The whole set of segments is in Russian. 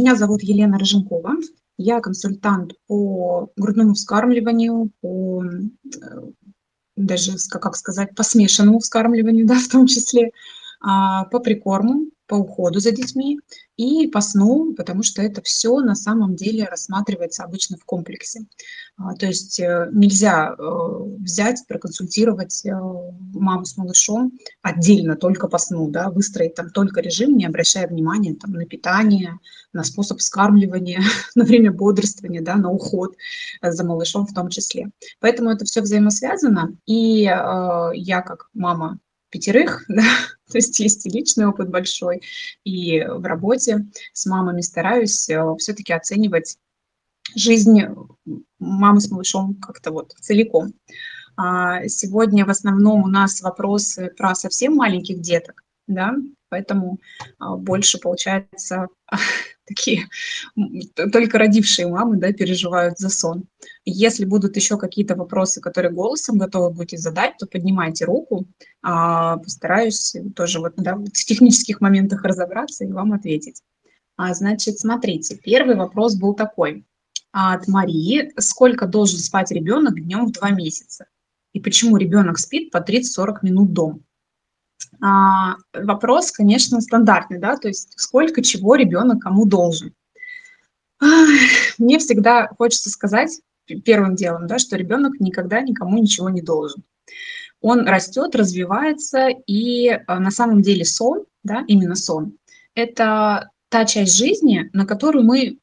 Меня зовут Елена Рыженкова. Я консультант по грудному вскармливанию, по э, даже, как сказать, по смешанному вскармливанию, да, в том числе, а, по прикорму, по уходу за детьми и по сну, потому что это все на самом деле рассматривается обычно в комплексе. А, то есть э, нельзя э, взять, проконсультировать э, маму с малышом отдельно только по сну, да, выстроить там только режим, не обращая внимания там, на питание, на способ скармливания, на время бодрствования, да, на уход за малышом в том числе. Поэтому это все взаимосвязано, и я как мама пятерых, да, то есть есть и личный опыт большой, и в работе с мамами стараюсь э, все-таки оценивать жизнь мамы с малышом как-то вот целиком. А сегодня в основном у нас вопросы про совсем маленьких деток, да, поэтому а, больше получается такие только родившие мамы да, переживают за сон. Если будут еще какие-то вопросы, которые голосом готовы будете задать, то поднимайте руку, а, постараюсь тоже вот, да, в технических моментах разобраться и вам ответить. А, значит, смотрите, первый вопрос был такой от Марии. Сколько должен спать ребенок днем в два месяца? И почему ребенок спит по 30-40 минут дом? А, вопрос, конечно, стандартный, да, то есть сколько чего ребенок кому должен. Мне всегда хочется сказать первым делом, да, что ребенок никогда никому ничего не должен. Он растет, развивается, и а, на самом деле сон, да, именно сон, это та часть жизни, на которую мы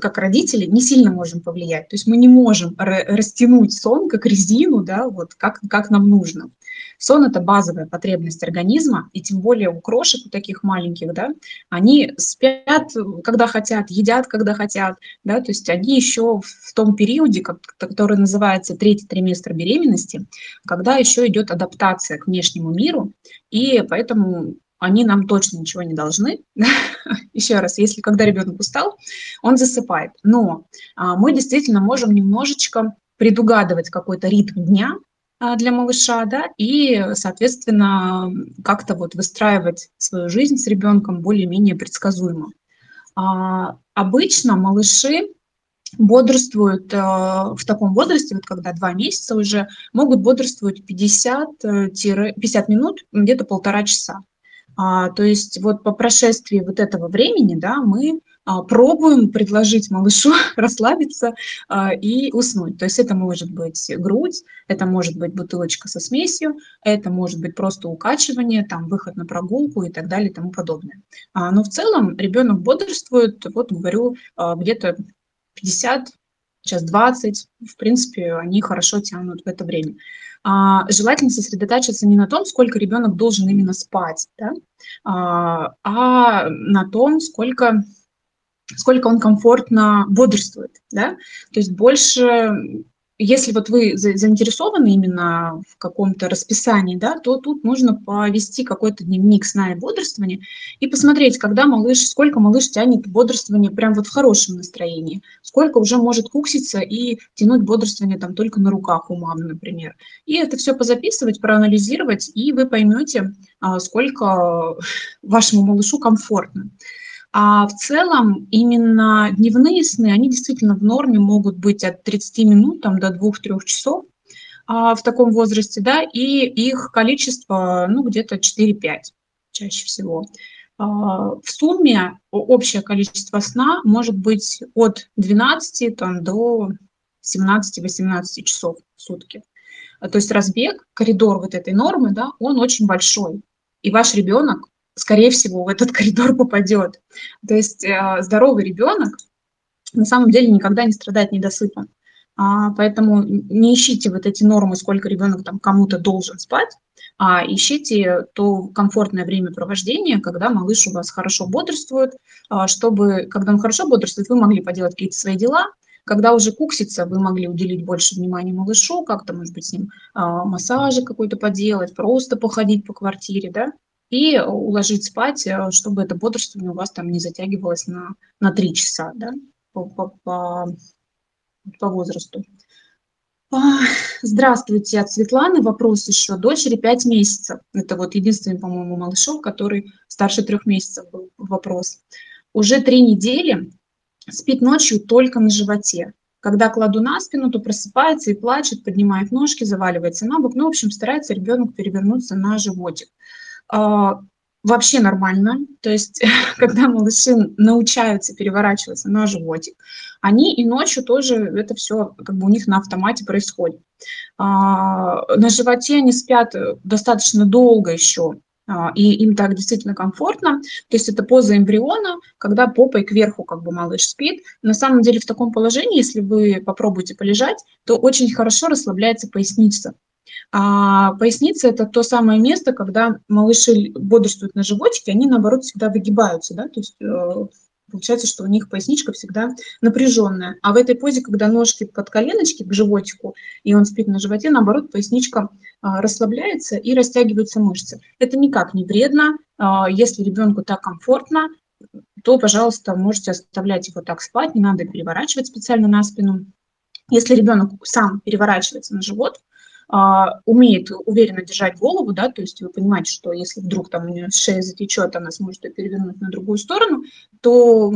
как родители не сильно можем повлиять. То есть мы не можем растянуть сон как резину, да, вот как, как нам нужно. Сон – это базовая потребность организма, и тем более у крошек, у таких маленьких, да, они спят, когда хотят, едят, когда хотят, да, то есть они еще в том периоде, который называется третий триместр беременности, когда еще идет адаптация к внешнему миру, и поэтому они нам точно ничего не должны. Еще раз, если когда ребенок устал, он засыпает. Но а, мы действительно можем немножечко предугадывать какой-то ритм дня, для малыша, да, и, соответственно, как-то вот выстраивать свою жизнь с ребенком более-менее предсказуемо. А, обычно малыши бодрствуют э, в таком возрасте, вот когда два месяца уже, могут бодрствовать 50, 50 минут, где-то полтора часа. А, то есть вот по прошествии вот этого времени, да, мы а, пробуем предложить малышу расслабиться а, и уснуть. То есть это может быть грудь, это может быть бутылочка со смесью, это может быть просто укачивание, там выход на прогулку и так далее и тому подобное. А, но в целом ребенок бодрствует, вот говорю, а, где-то 50, час 20, в принципе, они хорошо тянут в это время а, желательно сосредотачиваться не на том, сколько ребенок должен именно спать, да, а, а на том, сколько сколько он комфортно бодрствует, да, то есть больше если вот вы заинтересованы именно в каком-то расписании, да, то тут нужно повести какой-то дневник сна и бодрствования и посмотреть, когда малыш, сколько малыш тянет бодрствование прям вот в хорошем настроении, сколько уже может кукситься и тянуть бодрствование там только на руках у мамы, например. И это все позаписывать, проанализировать, и вы поймете, а, сколько вашему малышу комфортно. А в целом именно дневные сны, они действительно в норме могут быть от 30 минут там, до 2-3 часов а, в таком возрасте, да, и их количество, ну, где-то 4-5 чаще всего. А, в сумме общее количество сна может быть от 12 там, до 17-18 часов в сутки. То есть разбег, коридор вот этой нормы, да, он очень большой. И ваш ребенок скорее всего, в этот коридор попадет. То есть э, здоровый ребенок на самом деле никогда не страдает недосыпом. А, поэтому не ищите вот эти нормы, сколько ребенок там кому-то должен спать, а ищите то комфортное времяпровождение, когда малыш у вас хорошо бодрствует, а, чтобы, когда он хорошо бодрствует, вы могли поделать какие-то свои дела, когда уже куксится, вы могли уделить больше внимания малышу, как-то, может быть, с ним а, массажи какой-то поделать, просто походить по квартире, да, и уложить спать, э, чтобы это бодрствование у вас там не затягивалось на, на 3 часа, да, по, по, по, по возрасту. А, здравствуйте, от Светланы вопрос еще. Дочери 5 месяцев. Это вот единственный, по-моему, малышок, который старше трех месяцев был вопрос. уже три недели спит ночью только на животе. Когда кладу на спину, то просыпается и плачет, поднимает ножки, заваливается на бок. Ну, в общем, старается ребенок перевернуться на животик. А, вообще нормально. То есть, когда малыши научаются переворачиваться на животик, они и ночью тоже это все как бы у них на автомате происходит. А, на животе они спят достаточно долго еще, а, и им так действительно комфортно. То есть это поза эмбриона, когда попой кверху как бы малыш спит. На самом деле в таком положении, если вы попробуете полежать, то очень хорошо расслабляется поясница. А поясница – это то самое место, когда малыши бодрствуют на животике, они, наоборот, всегда выгибаются, да, то есть э, получается, что у них поясничка всегда напряженная. А в этой позе, когда ножки под коленочки к животику, и он спит на животе, наоборот, поясничка а, расслабляется и растягиваются мышцы. Это никак не вредно. А, если ребенку так комфортно, то, пожалуйста, можете оставлять его так спать, не надо переворачивать специально на спину. Если ребенок сам переворачивается на живот, умеет уверенно держать голову, да, то есть вы понимаете, что если вдруг там у нее шея затечет, она сможет ее перевернуть на другую сторону, то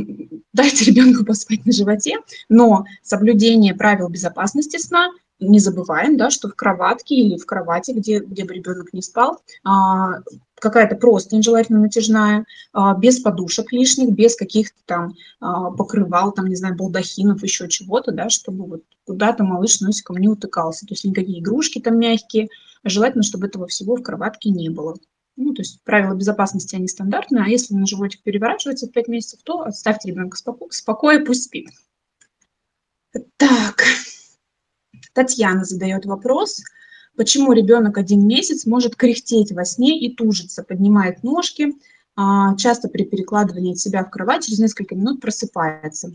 дайте ребенку поспать на животе, но соблюдение правил безопасности сна не забываем, да, что в кроватке или в кровати, где, где бы ребенок не спал, а, какая-то простынь, желательно натяжная, а, без подушек лишних, без каких-то там а, покрывал, там, не знаю, балдахинов, еще чего-то, да, чтобы вот куда-то малыш носиком не утыкался. То есть никакие игрушки там мягкие, желательно, чтобы этого всего в кроватке не было. Ну, то есть правила безопасности, они стандартные, а если на животик переворачивается в 5 месяцев, то оставьте ребенка в спокое, пусть спит. Так, Татьяна задает вопрос, почему ребенок один месяц может кряхтеть во сне и тужиться, поднимает ножки, а, часто при перекладывании себя в кровать через несколько минут просыпается.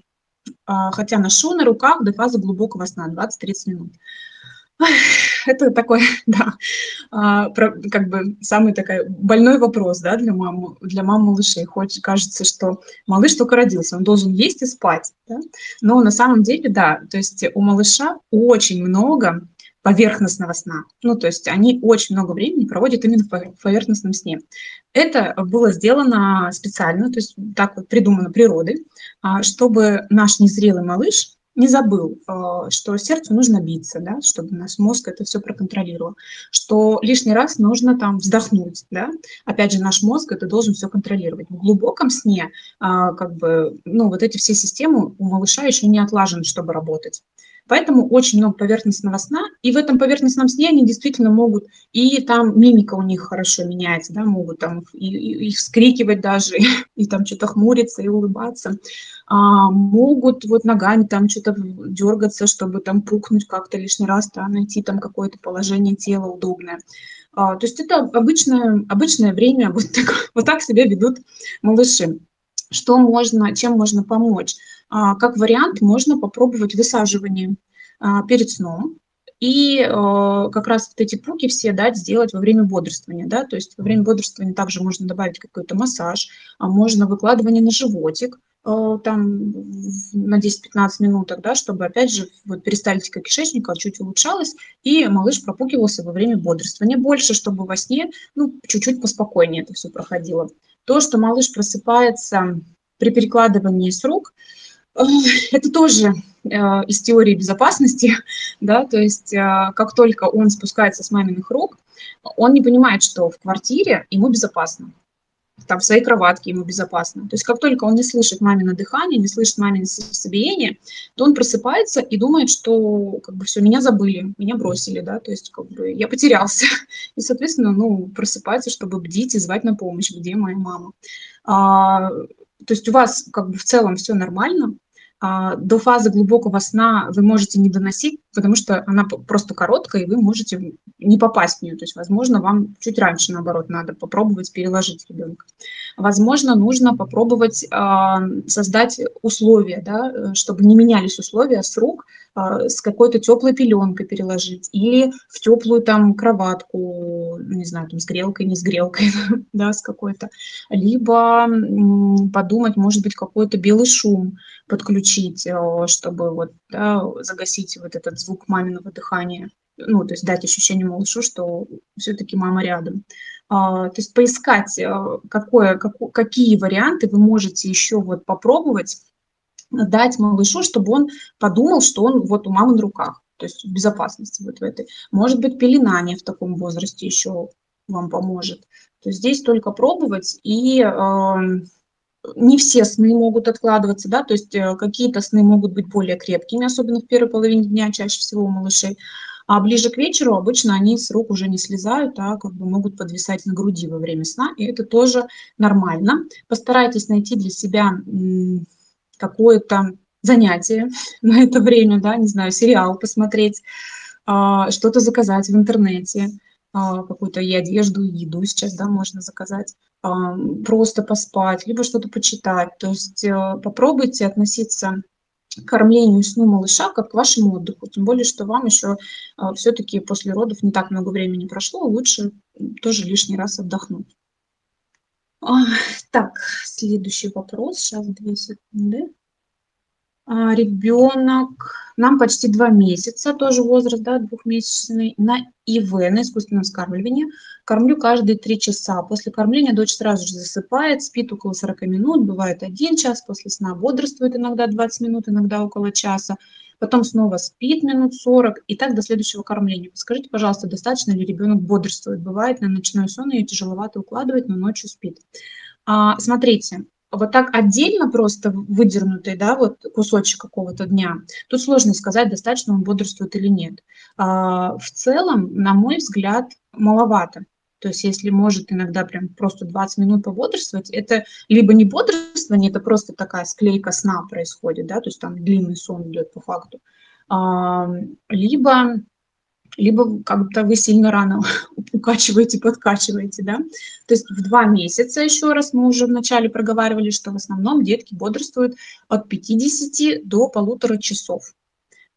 А, хотя ношу на руках до фазы глубокого сна 20-30 минут. Это такой, да, а, как бы самый такой больной вопрос, да, для мамы, для мам малышей. Хоть кажется, что малыш только родился, он должен есть и спать, да? но на самом деле, да, то есть у малыша очень много поверхностного сна. Ну, то есть они очень много времени проводят именно в поверхностном сне. Это было сделано специально, то есть так вот придумано природой, а, чтобы наш незрелый малыш не забыл, э, что сердцу нужно биться, да, чтобы наш мозг это все проконтролировал, что лишний раз нужно там вздохнуть, да, опять же наш мозг это должен все контролировать. В глубоком сне а, как бы, ну, вот эти все системы у малыша еще не отлажены, чтобы работать. Поэтому очень много поверхностного сна, и в этом поверхностном сне они действительно могут, и там мимика у них хорошо меняется, да, могут там и, и, и вскрикивать даже, и там что-то хмуриться и улыбаться, а, могут вот ногами там что-то дергаться, чтобы там пукнуть как-то лишний раз, да, найти там какое-то положение тела удобное. А, то есть это обычное, обычное время, вот так, вот так себя ведут малыши. Что можно, чем можно помочь? А, как вариант можно попробовать высаживание а, перед сном, и э, как раз вот эти пуки все дать сделать во время бодрствования, да, то есть во время бодрствования также можно добавить какой-то массаж, а можно выкладывание на животик, там на 10-15 минуток, да, чтобы опять же вот перистальтика кишечника чуть улучшалась, и малыш пропукивался во время бодрствования больше, чтобы во сне, ну, чуть-чуть поспокойнее это все проходило. То, что малыш просыпается при перекладывании с рук, это тоже э, из теории безопасности, да, то есть э, как только он спускается с маминых рук, он не понимает, что в квартире ему безопасно, там в своей кроватке ему безопасно. То есть как только он не слышит мамино дыхание, не слышит мамино сердцебиение, то он просыпается и думает, что как бы все, меня забыли, меня бросили, да, то есть как бы я потерялся. И, соответственно, ну, просыпается, чтобы бдить и звать на помощь, где моя мама. А, то есть у вас как бы в целом все нормально, до фазы глубокого сна вы можете не доносить, потому что она просто короткая, и вы можете не попасть в нее. То есть, возможно, вам чуть раньше, наоборот, надо попробовать переложить ребенка. Возможно, нужно попробовать а, создать условия, да, чтобы не менялись условия с рук, а, с какой-то теплой пеленкой переложить или в теплую там кроватку, не знаю, там с грелкой, не с грелкой, да, с какой-то. Либо подумать, может быть, какой-то белый шум подключить, э, чтобы вот, да, загасить вот этот звук маминого дыхания. ну, то есть дать ощущение малышу, что все-таки мама рядом. А, то есть поискать, а, какое, как, какие варианты вы можете еще вот попробовать дать малышу, чтобы он подумал, что он вот у мамы на руках, то есть в безопасности вот в этой. Может быть, пеленание в таком возрасте еще вам поможет. То есть здесь только пробовать, и э, не все сны могут откладываться, да, то есть э, какие-то сны могут быть более крепкими, особенно в первой половине дня, чаще всего у малышей, а ближе к вечеру обычно они с рук уже не слезают, а как бы могут подвисать на груди во время сна, и это тоже нормально. Постарайтесь найти для себя какое-то занятие на это время, да, не знаю, сериал посмотреть, а, что-то заказать в интернете, а, какую-то и одежду, и еду сейчас, да, можно заказать, просто поспать, либо что-то почитать. То есть э, попробуйте относиться к кормлению и сну малыша как к вашему отдыху. Тем более, что вам еще все-таки после родов не так много времени прошло, лучше тоже лишний раз отдохнуть. Так, следующий вопрос. Сейчас, две секунды. А, ребенок, нам почти два месяца, тоже возраст, да, двухмесячный, на ИВ, на искусственном вскармливании. Кормлю каждые три часа. После кормления дочь сразу же засыпает, спит около 40 минут, бывает один час, после сна бодрствует иногда 20 минут, иногда около часа. Потом снова спит минут 40 и так до следующего кормления. Скажите, пожалуйста, достаточно ли ребенок бодрствует? Бывает на ночной сон ее тяжеловато укладывать, но ночью спит. А, смотрите, вот так отдельно просто выдернутый, да, вот кусочек какого-то дня, тут сложно сказать, достаточно он бодрствует или нет. А, в целом, на мой взгляд, маловато. То есть если может иногда прям просто 20 минут пободрствовать, это либо не бодрствование, это просто такая склейка сна происходит, да, то есть там длинный сон идет по факту, а, либо либо как-то вы сильно рано укачиваете, подкачиваете, да. То есть в два месяца, еще раз, мы уже вначале проговаривали, что в основном детки бодрствуют от 50 до полутора часов.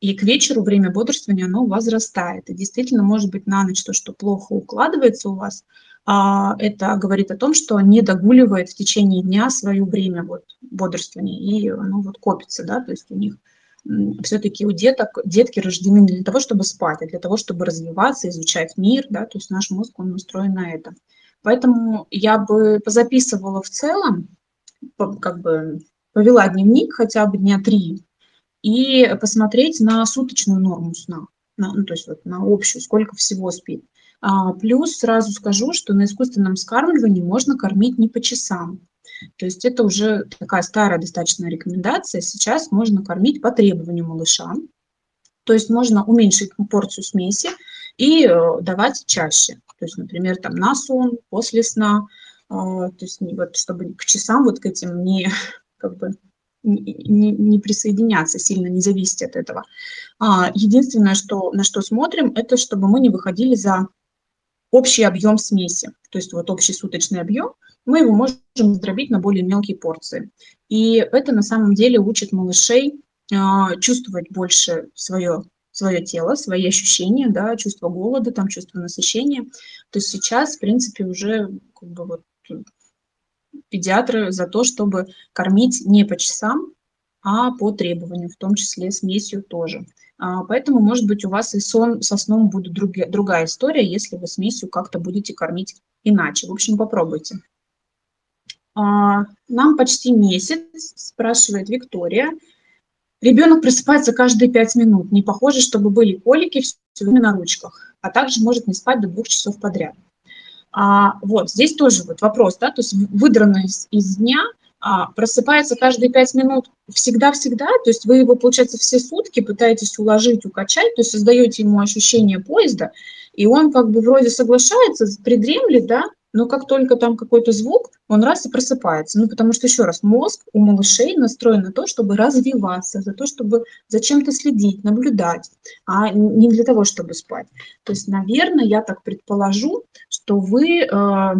И к вечеру время бодрствования, оно возрастает. И действительно, может быть, на ночь то, что плохо укладывается у вас, а, это говорит о том, что не догуливает в течение дня свое время вот, бодрствования, и оно вот копится, да, то есть у них все-таки у деток, детки рождены не для того, чтобы спать, а для того, чтобы развиваться, изучать мир, да, то есть наш мозг, он устроен на это. Поэтому я бы позаписывала в целом, как бы повела дневник хотя бы дня три и посмотреть на суточную норму сна, на, ну, то есть вот на общую, сколько всего спит. А, плюс сразу скажу, что на искусственном скармливании можно кормить не по часам. То есть это уже такая старая достаточно рекомендация. Сейчас можно кормить по требованию малыша. То есть можно уменьшить порцию смеси и э, давать чаще. То есть, например, там на сон, после сна. А, то есть вот, чтобы к часам вот к этим не, как бы, не, не присоединяться, сильно не зависеть от этого. А, единственное, что, на что смотрим, это чтобы мы не выходили за общий объем смеси. То есть вот общий суточный объем – мы его можем раздробить на более мелкие порции. И это на самом деле учит малышей а, чувствовать больше свое, свое тело, свои ощущения, да, чувство голода, там, чувство насыщения. То есть сейчас, в принципе, уже как бы вот педиатры за то, чтобы кормить не по часам, а по требованию, в том числе смесью тоже. А, поэтому, может быть, у вас и сон со сном будет друг, другая история, если вы смесью как-то будете кормить иначе. В общем, попробуйте. А, нам почти месяц, спрашивает Виктория. Ребенок просыпается каждые пять минут. Не похоже, чтобы были колики все время на ручках, а также может не спать до двух часов подряд. А, вот, здесь тоже вот вопрос, да, то есть выдрано из, из дня, а, просыпается каждые пять минут всегда-всегда, то есть вы его, получается, все сутки пытаетесь уложить, укачать, то есть создаете ему ощущение поезда, и он как бы вроде соглашается, придремлет, да, но как только там какой-то звук, он раз и просыпается. Ну, потому что, еще раз, мозг у малышей настроен на то, чтобы развиваться, за то, чтобы за чем-то следить, наблюдать, а не для того, чтобы спать. То есть, наверное, я так предположу, что вы... Э,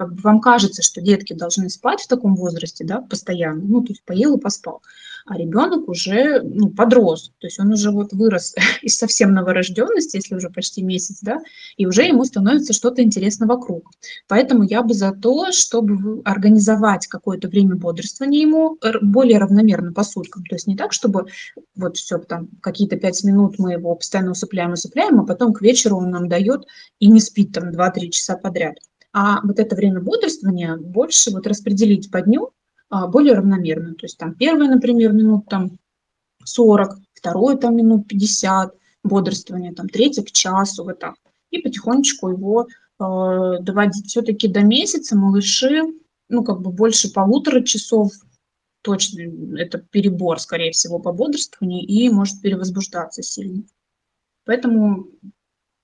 как бы вам кажется, что детки должны спать в таком возрасте, да, постоянно, ну, то есть поел и поспал. а ребенок уже ну, подрос, то есть он уже вот вырос из совсем новорожденности, если уже почти месяц, да, и уже ему становится что-то интересно вокруг. Поэтому я бы за то, чтобы организовать какое-то время бодрствования ему более равномерно по суткам, то есть не так, чтобы вот все там какие-то пять минут мы его постоянно усыпляем, усыпляем, а потом к вечеру он нам дает и не спит там 2-3 часа подряд. А вот это время бодрствования больше вот распределить по дню, а, более равномерно. То есть там первое, например, минут там 40, второе там минут 50 бодрствования, там третье к часу, вот так. И потихонечку его э, доводить. Все-таки до месяца малыши, ну как бы больше полутора часов, точно это перебор, скорее всего, по бодрствованию и может перевозбуждаться сильно. Поэтому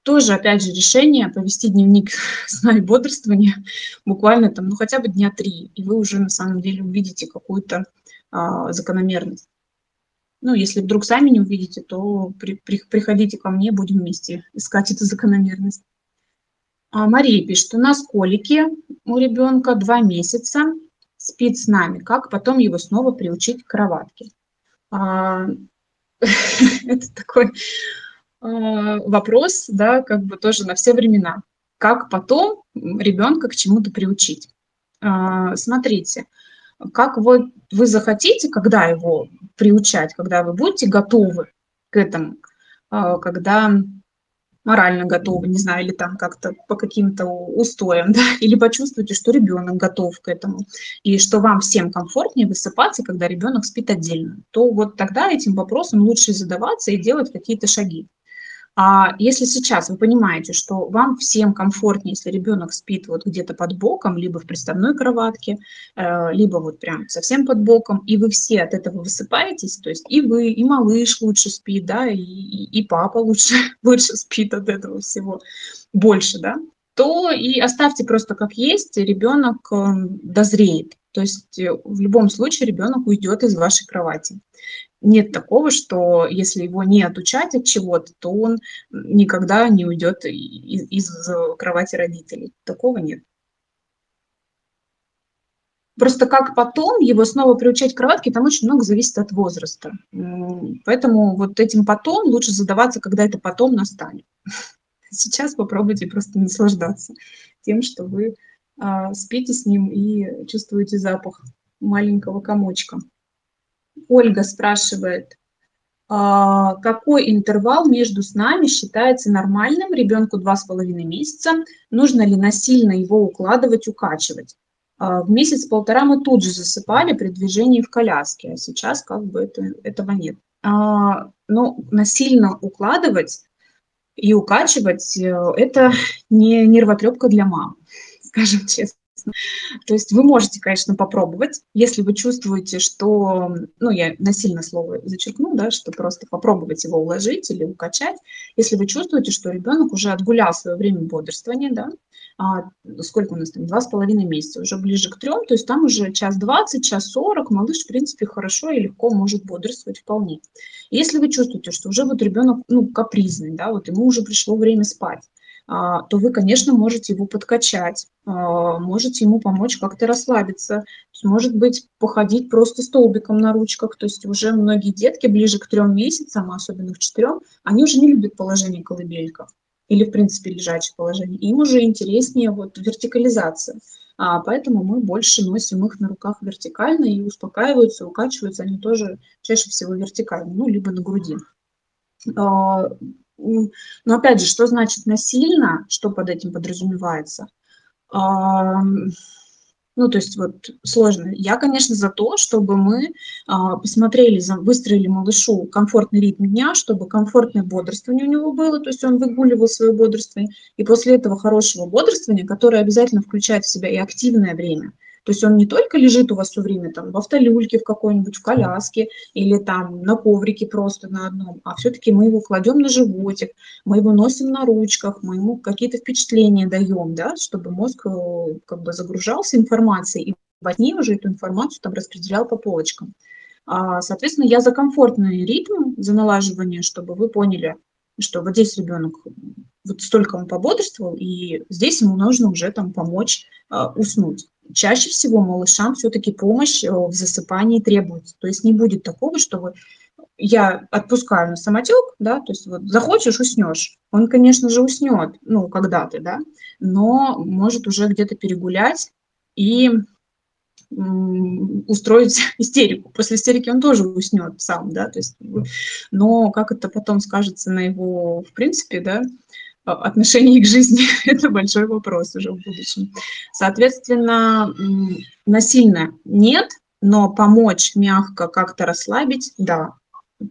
тоже, опять же, решение повести дневник сна и бодрствования буквально там, ну, хотя бы дня три, и вы уже на самом деле увидите какую-то а, закономерность. Ну, если вдруг сами не увидите, то при, при, приходите ко мне, будем вместе искать эту закономерность. А Мария пишет, у нас колики у ребенка два месяца, спит с нами, как потом его снова приучить к кроватке? А, это такой вопрос, да, как бы тоже на все времена. Как потом ребенка к чему-то приучить? А, смотрите, как вот вы захотите, когда его приучать, когда вы будете готовы к этому, а, когда морально готовы, не знаю, или там как-то по каким-то устоям, да, или почувствуете, что ребенок готов к этому, и что вам всем комфортнее высыпаться, когда ребенок спит отдельно, то вот тогда этим вопросом лучше задаваться и делать какие-то шаги. А если сейчас вы понимаете, что вам всем комфортнее, если ребенок спит вот где-то под боком, либо в приставной кроватке, э, либо вот прям совсем под боком, и вы все от этого высыпаетесь, то есть и вы, и малыш лучше спит, да, и, и, папа лучше, лучше спит от этого всего, больше, да, то и оставьте просто как есть, ребенок эм, дозреет. То есть э, в любом случае ребенок уйдет из вашей кровати нет такого, что если его не отучать от чего-то, то он никогда не уйдет из, из кровати родителей. Такого нет. Просто как потом его снова приучать к кроватке, там очень много зависит от возраста. Поэтому вот этим потом лучше задаваться, когда это потом настанет. Сейчас попробуйте просто наслаждаться тем, что вы а, спите с ним и чувствуете запах маленького комочка. Ольга спрашивает, а, какой интервал между снами считается нормальным ребенку два с половиной месяца? Нужно ли насильно его укладывать, укачивать? А, в месяц-полтора мы тут же засыпали при движении в коляске, а сейчас как бы это, этого нет. А, но насильно укладывать и укачивать э, – это не нервотрепка для мам, скажем честно. То есть вы можете, конечно, попробовать, если вы чувствуете, что, ну, я насильно слово зачеркну, да, что просто попробовать его уложить или укачать, если вы чувствуете, что ребенок уже отгулял свое время бодрствования, да, а, сколько у нас там, два с половиной месяца, уже ближе к трем, то есть там уже час двадцать, час сорок, малыш, в принципе, хорошо и легко может бодрствовать вполне. Если вы чувствуете, что уже вот ребенок, ну, капризный, да, вот ему уже пришло время спать, то вы, конечно, можете его подкачать, а, можете ему помочь как-то расслабиться, может быть, походить просто столбиком на ручках, то есть уже многие детки ближе к трем месяцам, особенно к четырем, они уже не любят положение колыбелька или, в принципе, лежачее положение. Им уже интереснее вот вертикализация. А, поэтому мы больше носим их на руках вертикально и успокаиваются, укачиваются они тоже чаще всего вертикально, ну, либо на груди. Но опять же, что значит насильно, что под этим подразумевается? Ну, то есть вот сложно. Я, конечно, за то, чтобы мы а, посмотрели, выстроили малышу комфортный ритм дня, чтобы комфортное бодрствование у него было, то есть он выгуливал свое бодрствование, и после этого хорошего бодрствования, которое обязательно включает в себя и активное время – то есть он не только лежит у вас все время там в автолюльке в какой-нибудь, в коляске или там на коврике просто на одном, а все-таки мы его кладем на животик, мы его носим на ручках, мы ему какие-то впечатления даем, да, чтобы мозг э, как бы загружался информацией и во сне уже эту информацию там распределял по полочкам. А, соответственно, я за комфортный ритм, за налаживание, чтобы вы поняли, что вот здесь ребенок вот столько он пободрствовал, и здесь ему нужно уже там помочь а, уснуть. Чаще всего малышам все-таки помощь э, в засыпании требуется. То есть не будет такого, что вы я отпускаю на самотек, да, то есть вот захочешь, уснешь. Он, конечно же, уснет, ну, когда-то, да, но может уже где-то перегулять и устроить истерику. После истерики он тоже уснет сам, да, то есть, но как это потом скажется на его, в принципе, да, отношении к жизни, это большой вопрос уже в будущем. Соответственно, насильно нет, но помочь мягко как-то расслабить, да,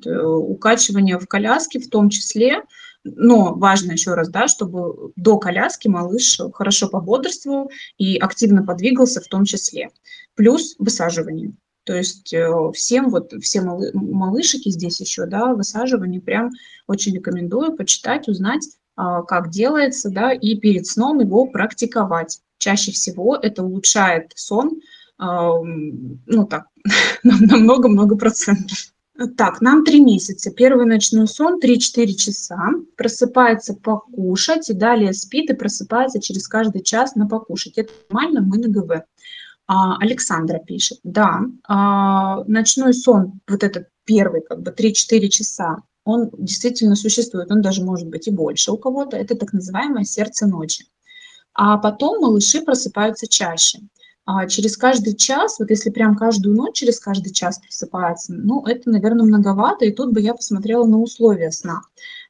Э, укачивание в коляске в том числе, но важно еще раз, да, чтобы до коляски малыш хорошо пободрствовал и активно подвигался в том числе. Плюс высаживание. То есть э, всем, вот все малы, малышики здесь еще, да, высаживание прям очень рекомендую почитать, узнать, а, как делается, да, и перед сном его практиковать. Чаще всего это улучшает сон, ну так, на много-много процентов. Так, нам три месяца. Первый ночной сон 3-4 часа. Просыпается покушать и далее спит и просыпается через каждый час на покушать. Это нормально, мы на ГВ. А, Александра пишет, да, а, ночной сон, вот этот первый, как бы 3-4 часа, он действительно существует, он даже может быть и больше у кого-то. Это так называемое сердце ночи. А потом малыши просыпаются чаще а через каждый час, вот если прям каждую ночь через каждый час просыпается, ну, это, наверное, многовато, и тут бы я посмотрела на условия сна.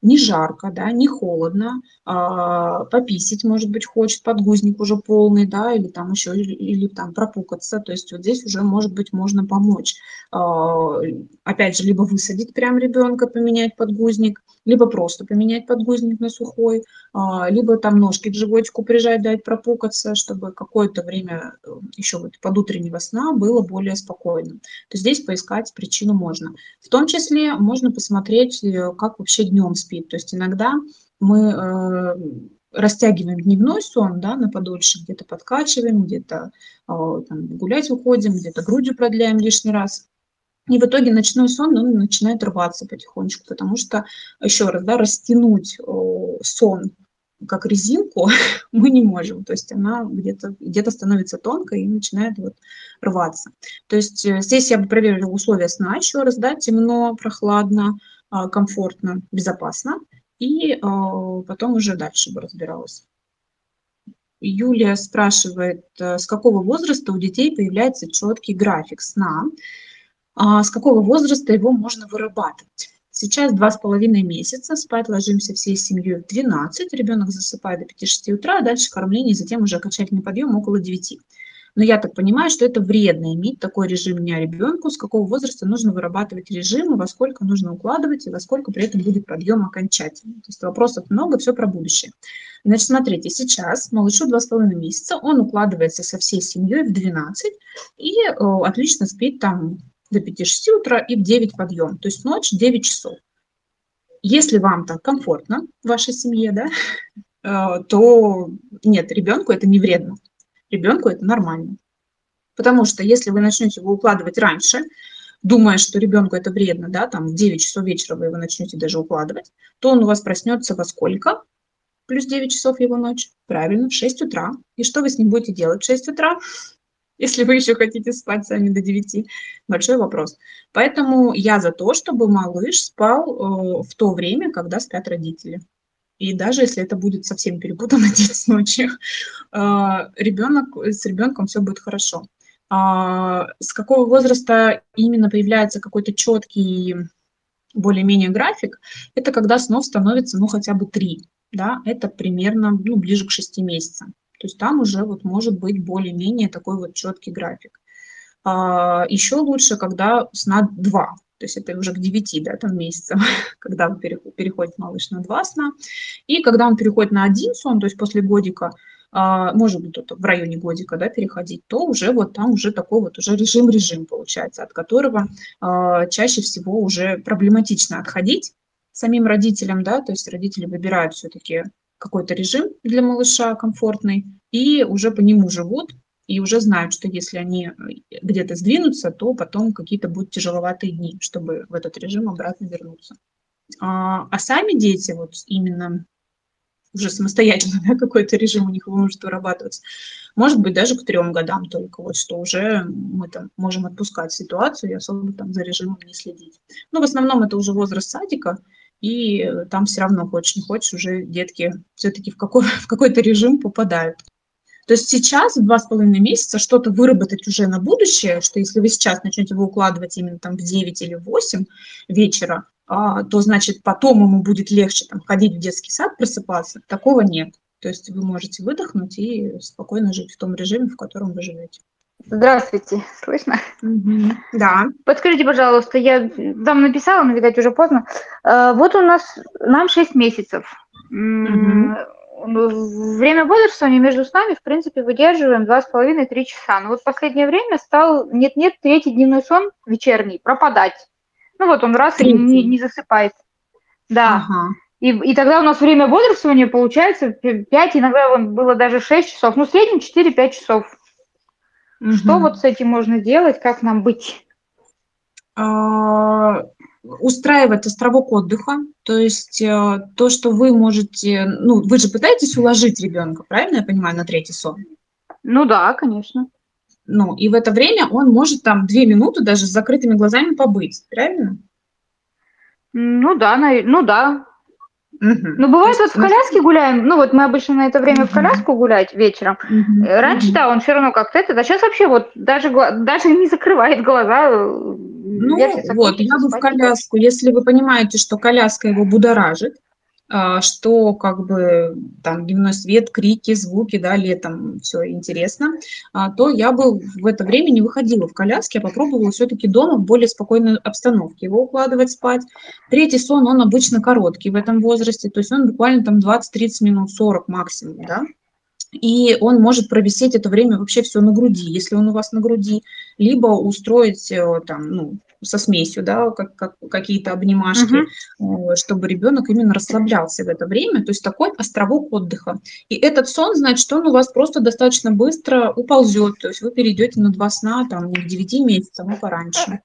Не жарко, да, не холодно, а, пописить, может быть, хочет, подгузник уже полный, да, или там еще, или, или там пропукаться, то есть вот здесь уже, может быть, можно помочь. А, опять же, либо высадить прям ребенка, поменять подгузник, либо просто поменять подгузник на сухой, а, либо там ножки к животику прижать, дать пропукаться, чтобы какое-то время э, еще вот под утреннего сна было более спокойно. То здесь поискать причину можно. В том числе можно посмотреть, э, как вообще днем спит. То есть иногда мы э, растягиваем дневной сон да, на подольше, где-то подкачиваем, где-то гулять уходим, где-то грудью продляем лишний раз. И в итоге ночной сон он начинает рваться потихонечку, потому что, еще раз, да, растянуть сон как резинку мы не можем. То есть она где-то где, -то, становится тонкой и начинает вот рваться. То есть э, здесь я бы проверила условия сна еще раз, да, темно, прохладно, комфортно, безопасно. И а, потом уже дальше бы разбиралась. Юлия спрашивает, э, с какого возраста у детей появляется четкий график сна? А с какого возраста его можно вырабатывать. Сейчас два с половиной месяца, спать ложимся всей семьей в 12, ребенок засыпает до 5-6 утра, а дальше кормление, затем уже окончательный подъем около 9. Но я так понимаю, что это вредно иметь такой режим дня ребенку, с какого возраста нужно вырабатывать режим, во сколько нужно укладывать, и во сколько при этом будет подъем окончательный. То есть вопросов много, все про будущее. Значит, смотрите, сейчас малышу 2,5 месяца, он укладывается со всей семьей в 12 и э, отлично спит там до 5-6 утра и в 9 подъем, то есть ночь 9 часов. Если вам так комфортно в вашей семье, да, э, то нет, ребенку это не вредно, ребенку это нормально. Потому что если вы начнете его укладывать раньше, думая, что ребенку это вредно, да, там в 9 часов вечера вы его начнете даже укладывать, то он у вас проснется во сколько? Плюс 9 часов его ночь. Правильно, в 6 утра. И что вы с ним будете делать в 6 утра? если вы еще хотите спать сами до 9, большой вопрос. Поэтому я за то, чтобы малыш спал э, в то время, когда спят родители. И даже если это будет совсем перепутано 10 ночи, э, ребенок, с ребенком все будет хорошо. А, с какого возраста именно появляется какой-то четкий более-менее график, это когда снов становится ну хотя бы 3, да, это примерно ну, ближе к 6 месяцам. То есть там уже вот может быть более-менее такой вот четкий график. А, еще лучше, когда сна 2, то есть это уже к 9 да, там, месяцам, когда переходит малыш на 2 сна. И когда он переходит на один сон, то есть после годика, а, может быть, в районе годика да, переходить, то уже вот там уже такой вот уже режим-режим получается, от которого а, чаще всего уже проблематично отходить самим родителям, да, то есть родители выбирают все-таки какой-то режим для малыша комфортный, и уже по нему живут, и уже знают, что если они э, где-то сдвинутся, то потом какие-то будут тяжеловатые дни, чтобы в этот режим обратно вернуться. А, а сами дети, вот именно уже самостоятельно да, какой-то режим у них может вырабатываться. Может быть, даже к трем годам только, вот что уже мы там можем отпускать ситуацию и особо там за режимом не следить. Но в основном это уже возраст садика, и там все равно, хочешь не хочешь, уже детки все-таки в, какой, в какой-то режим попадают. То есть сейчас в два с половиной месяца что-то выработать уже на будущее, что если вы сейчас начнете его укладывать именно там в 9 или в 8 вечера, а, то значит потом ему будет легче там ходить в детский сад, просыпаться. Такого нет. То есть вы можете выдохнуть и спокойно жить в том режиме, в котором вы живете. Здравствуйте, слышно? Угу. Да. Подскажите, пожалуйста, я вам написала, но, видать, уже поздно. А, вот у нас, нам 6 месяцев. Угу время бодрствования между снами, в принципе, выдерживаем 2,5-3 часа. Но вот в последнее время стал нет-нет третий дневной сон вечерний пропадать. Ну вот он раз и не, не засыпает. Да. Ага. И, и тогда у нас время бодрствования получается 5, иногда вон, было даже 6 часов. Ну, в среднем 4-5 часов. Угу. Что вот с этим можно делать, как нам быть? Устраивать островок отдыха, то есть э, то, что вы можете, ну, вы же пытаетесь уложить ребенка, правильно я понимаю, на третий сон? Ну да, конечно. Ну, и в это время он может там две минуты даже с закрытыми глазами побыть, правильно? Ну да, ну да. Угу. Ну, бывает, вот в коляске гуляем, ну, вот мы обычно на это время угу. в коляску гулять вечером. Угу. Раньше, да, он все равно как-то это, а сейчас вообще вот даже, даже не закрывает глаза, э, ну, вот, я бы в коляску, если вы понимаете, что коляска его будоражит, что как бы там дневной свет, крики, звуки, да, летом все интересно, а, то я бы в это время не выходила в коляске, а попробовала все-таки дома в более спокойной обстановке его укладывать спать. Третий сон, он обычно короткий в этом возрасте, то есть он буквально там 20-30 минут, 40 максимум, да, и он может провисеть это время вообще все на груди, если он у вас на груди, либо устроить э, там, ну, со смесью, да, как, как, какие-то обнимашки, uh-huh. чтобы ребенок именно расслаблялся в это время, то есть такой островок отдыха. И этот сон, значит, он у вас просто достаточно быстро уползет, то есть вы перейдете на два сна, там, не к 9 месяцам, а пораньше.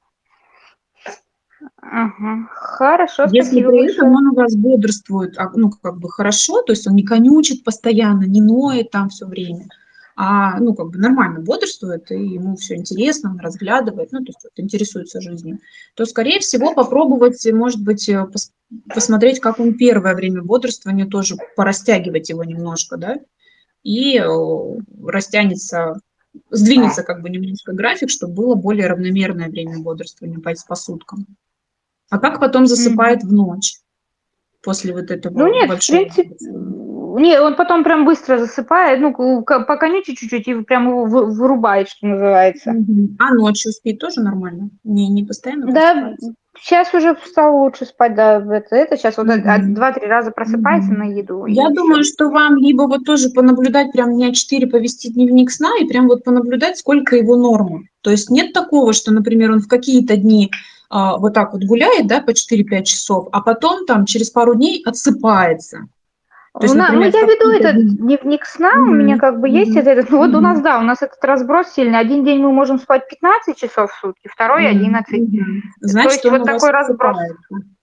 Ага, хорошо. Если при этом он у вас бодрствует, а, ну, как бы хорошо, то есть он не конючит постоянно, не ноет там все время, а, ну, как бы нормально бодрствует, и ему все интересно, он разглядывает, ну, то есть вот, интересуется жизнью, то, скорее всего, попробовать, может быть, э, пос посмотреть, как он первое время бодрствования тоже, порастягивать его немножко, да, и э, растянется, сдвинется как бы немножко график, чтобы было более равномерное время бодрствования по, по суткам. А как потом засыпает mm-hmm. в ночь после вот этого ну, нет, большого... В принципе, не, он потом прям быстро засыпает, ну, поконючит чуть-чуть и прям его вырубает, что называется. А ночью спит тоже нормально? Не, не постоянно Да, сейчас уже стал лучше спать, да, это, это сейчас вот два-три раза просыпается на еду. Я думаю, все. что вам либо вот тоже понаблюдать прям дня четыре, повести дневник сна и прям вот понаблюдать, сколько его норма. То есть нет такого, что, например, он в какие-то дни а, вот так вот гуляет, да, по 4-5 часов, а потом там через пару дней отсыпается. То есть, например, ну, я веду этот дневник сна, mm-hmm. у меня как бы есть mm-hmm. этот, ну, вот mm-hmm. у нас, да, у нас этот разброс сильный. Один день мы можем спать 15 часов в сутки, второй 11. Mm-hmm. Значит, То есть вот такой разброс.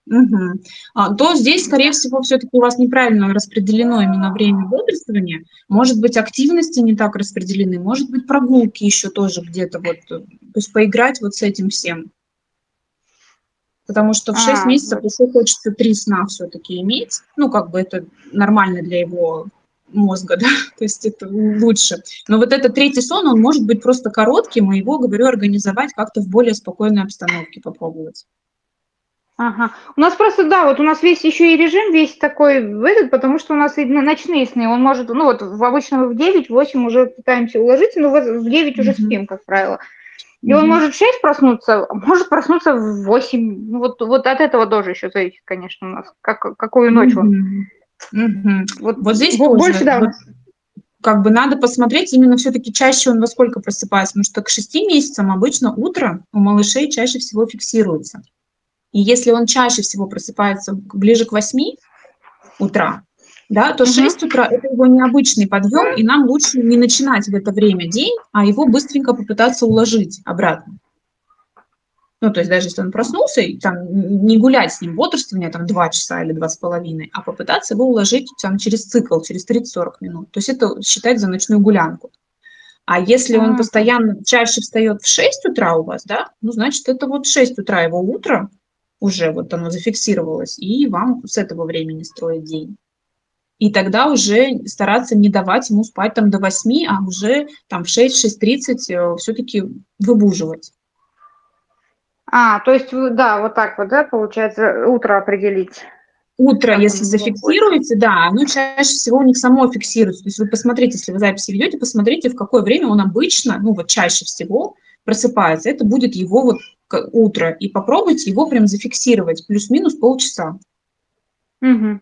Угу. А, то здесь, скорее всего, все-таки у вас неправильно распределено именно время бодрствования. Может быть, активности не так распределены, может быть, прогулки еще тоже где-то вот, то есть поиграть вот с этим всем. Потому что в 6 а, месяцев вот. еще хочется 3 сна все-таки иметь. Ну, как бы это нормально для его мозга, да, то есть это лучше. Но вот этот третий сон, он может быть просто коротким, и его, говорю, организовать как-то в более спокойной обстановке попробовать. Ага. У нас просто, да, вот у нас весь еще и режим весь такой этот, потому что у нас и ночные сны, он может, ну вот в обычно в 9-8 уже пытаемся уложиться, но в 9 уже спим, как правило. И он может в 6 проснуться, может проснуться в 8. Ну, вот, вот от этого тоже еще зависит, конечно, у нас, как, какую ночь он. Вот, вот здесь больше, да. Вот, как бы надо посмотреть, именно все-таки чаще он во сколько просыпается, потому что к 6 месяцам обычно утро у малышей чаще всего фиксируется. И если он чаще всего просыпается ближе к 8 утра, да, то 6 утра – это его необычный подъем, и нам лучше не начинать в это время день, а его быстренько попытаться уложить обратно. Ну, то есть даже если он проснулся, и там не гулять с ним бодрствование там 2 часа или два с половиной, а попытаться его уложить там через цикл, через 30-40 минут. То есть это считать за ночную гулянку. А если он постоянно чаще встает в 6 утра у вас, да, ну, значит, это вот 6 утра его утро, уже вот оно зафиксировалось, и вам с этого времени строить день. И тогда уже стараться не давать ему спать там до 8, а уже там в 6-6.30 э, все-таки выбуживать. А, то есть, да, вот так вот, да, получается, утро определить. Утро, как если зафиксируете, да, оно чаще всего у них само фиксируется. То есть вы посмотрите, если вы записи ведете, посмотрите, в какое время он обычно, ну вот чаще всего просыпается. Это будет его вот утро. И попробуйте его прям зафиксировать, плюс-минус полчаса. Угу.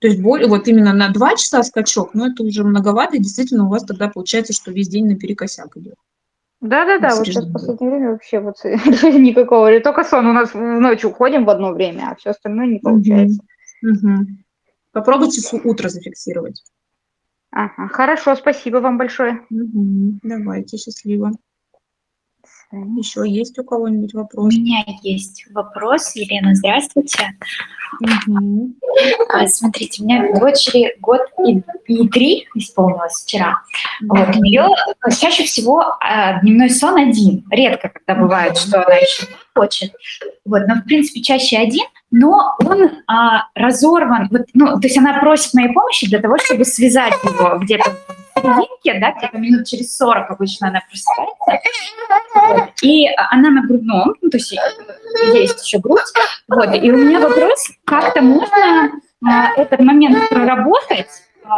То есть более, вот именно на два часа скачок, но это уже многовато, и действительно у вас тогда получается, что весь день наперекосяк идет. Да-да-да, вот сейчас в последнее время вообще вот никакого. Или только сон у нас ночью уходим в одно время, а все остальное не получается. Угу. Попробуйте утро зафиксировать. Ага, хорошо, спасибо вам большое. Угу. Давайте, счастливо. Еще есть у кого-нибудь вопрос? У меня есть вопрос. Елена, здравствуйте. Угу. Смотрите, у меня дочери год и, и три исполнилось вчера. Угу. Вот, у нее чаще всего а, дневной сон один. Редко, когда бывает, что она еще хочет. Вот, но в принципе чаще один, но он а, разорван. Вот, ну, то есть она просит моей помощи для того, чтобы связать его где-то серединке, да, где-то минут через 40 обычно она просыпается. И она на грудном, ну, то есть есть еще грудь. Вот. И у меня вопрос, как-то можно а, этот момент проработать,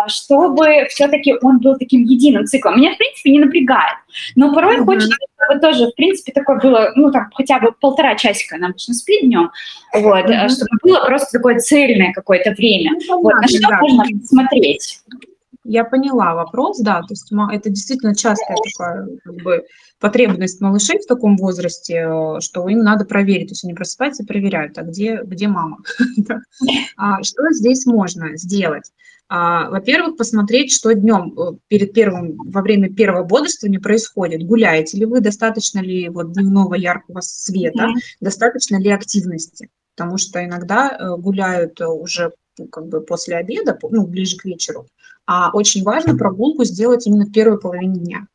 чтобы все-таки он был таким единым циклом. Меня, в принципе, не напрягает. Но порой mm-hmm. хочется, чтобы тоже, в принципе, такое было, ну, там, хотя бы полтора часика, она обычно спит днем, вот, mm-hmm. чтобы было просто такое цельное какое-то время. Mm-hmm. Вот, на что да. можно смотреть? Я поняла вопрос, да, то есть это действительно частая такая как бы, потребность малышей в таком возрасте, э, что им надо проверить, то есть они просыпаются и проверяют, а где, где мама? А что здесь можно сделать? А, во-первых, посмотреть, что днем э, перед первым, во время первого бодрствования происходит. Гуляете ли вы, достаточно ли вот дневного яркого света, достаточно ли активности? Потому что иногда э, гуляют уже ну, как бы после обеда, ну, ближе к вечеру, а очень важно прогулку сделать именно в первой половине дня.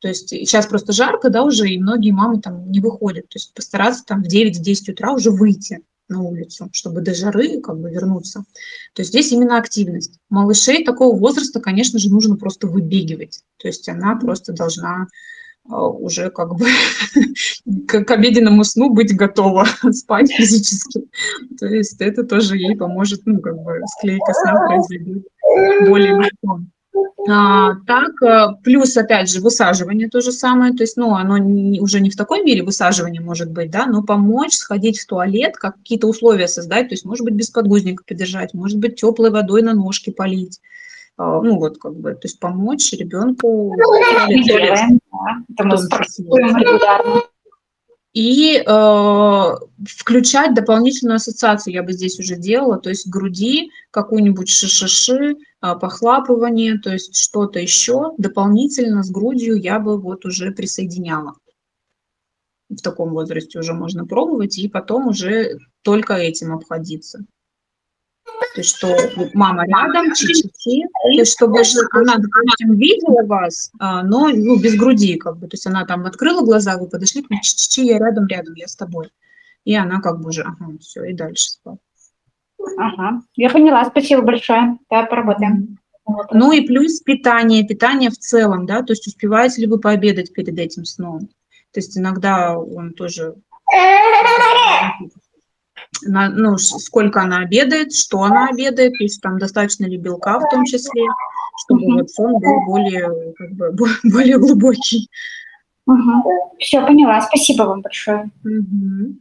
То есть сейчас просто жарко, да, уже, и многие мамы там не выходят. То есть постараться там в 9-10 утра уже выйти на улицу, чтобы до жары как бы вернуться. То есть здесь именно активность. Малышей такого возраста, конечно же, нужно просто выбегивать. То есть она просто должна а, уже как бы к, к обеденному сну быть готова спать физически. То есть это тоже ей поможет, ну, как бы склейка сна произойдет более легко. А, так, э, плюс, опять же, высаживание то же самое, то есть, ну, оно не, уже не в такой мере высаживание может быть, да, но помочь сходить в туалет, какие-то условия создать, то есть, может быть, без подгузника подержать, может быть, теплой водой на ножки полить, а, ну, вот, как бы, то есть, помочь ребенку. Ну, да, регулярно и э, включать дополнительную ассоциацию я бы здесь уже делала, то есть груди, какую-нибудь шишиши, э, похлапывание, то есть что-то еще дополнительно с грудью я бы вот уже присоединяла. В таком возрасте уже можно пробовать, и потом уже только этим обходиться. То есть, что мама рядом, чичити, то есть, чтобы она, допустим, видела вас, а, но ну, без груди, как бы, то есть она там открыла глаза, вы подошли к ней, чичити, я рядом, рядом, я с тобой. И она как бы уже, ага, все, и дальше спала. Ага, я поняла, спасибо большое, да, поработаем. Ну и плюс питание, питание в целом, да, то есть успеваете ли вы пообедать перед этим сном? То есть иногда он тоже на, ну, сколько она обедает, что она обедает, то есть там достаточно ли белка в том числе, чтобы вот сон был более, как бы, более глубокий. Угу. Все, поняла. Спасибо вам большое. Угу.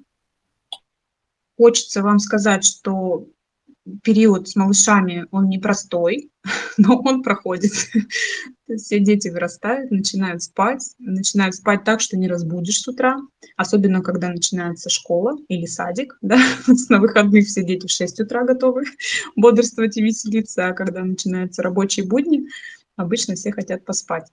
Хочется вам сказать, что период с малышами, он непростой, но он проходит. Все дети вырастают, начинают спать, начинают спать так, что не разбудишь с утра, особенно когда начинается школа или садик, да, на выходных все дети в 6 утра готовы бодрствовать и веселиться, а когда начинаются рабочие будни, обычно все хотят поспать.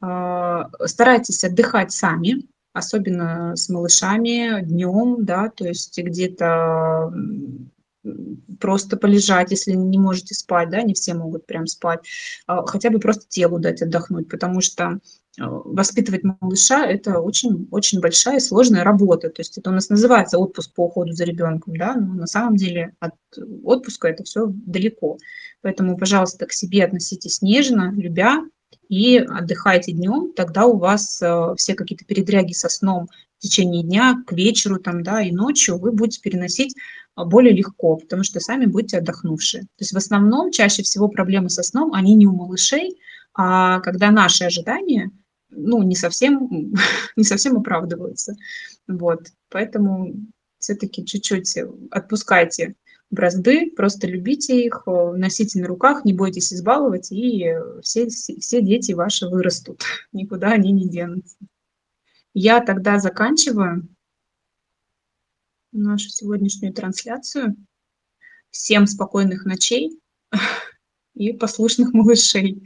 А, старайтесь отдыхать сами, особенно с малышами днем, да, то есть где-то просто полежать, если не можете спать, да, не все могут прям спать, а, хотя бы просто телу дать отдохнуть, потому что а, воспитывать малыша – это очень, очень большая и сложная работа. То есть это у нас называется отпуск по уходу за ребенком, да, но на самом деле от отпуска это все далеко. Поэтому, пожалуйста, к себе относитесь нежно, любя, и отдыхайте днем, тогда у вас э, все какие-то передряги со сном в течение дня, к вечеру там, да, и ночью вы будете переносить более легко, потому что сами будете отдохнувшие. То есть в основном чаще всего проблемы со сном, они не у малышей, а когда наши ожидания ну, не совсем, не совсем оправдываются. Вот. Поэтому все-таки чуть-чуть отпускайте бразды, просто любите их, носите на руках, не бойтесь избаловать, и все, все дети ваши вырастут, никуда они не денутся. Я тогда заканчиваю нашу сегодняшнюю трансляцию. Всем спокойных ночей и послушных малышей.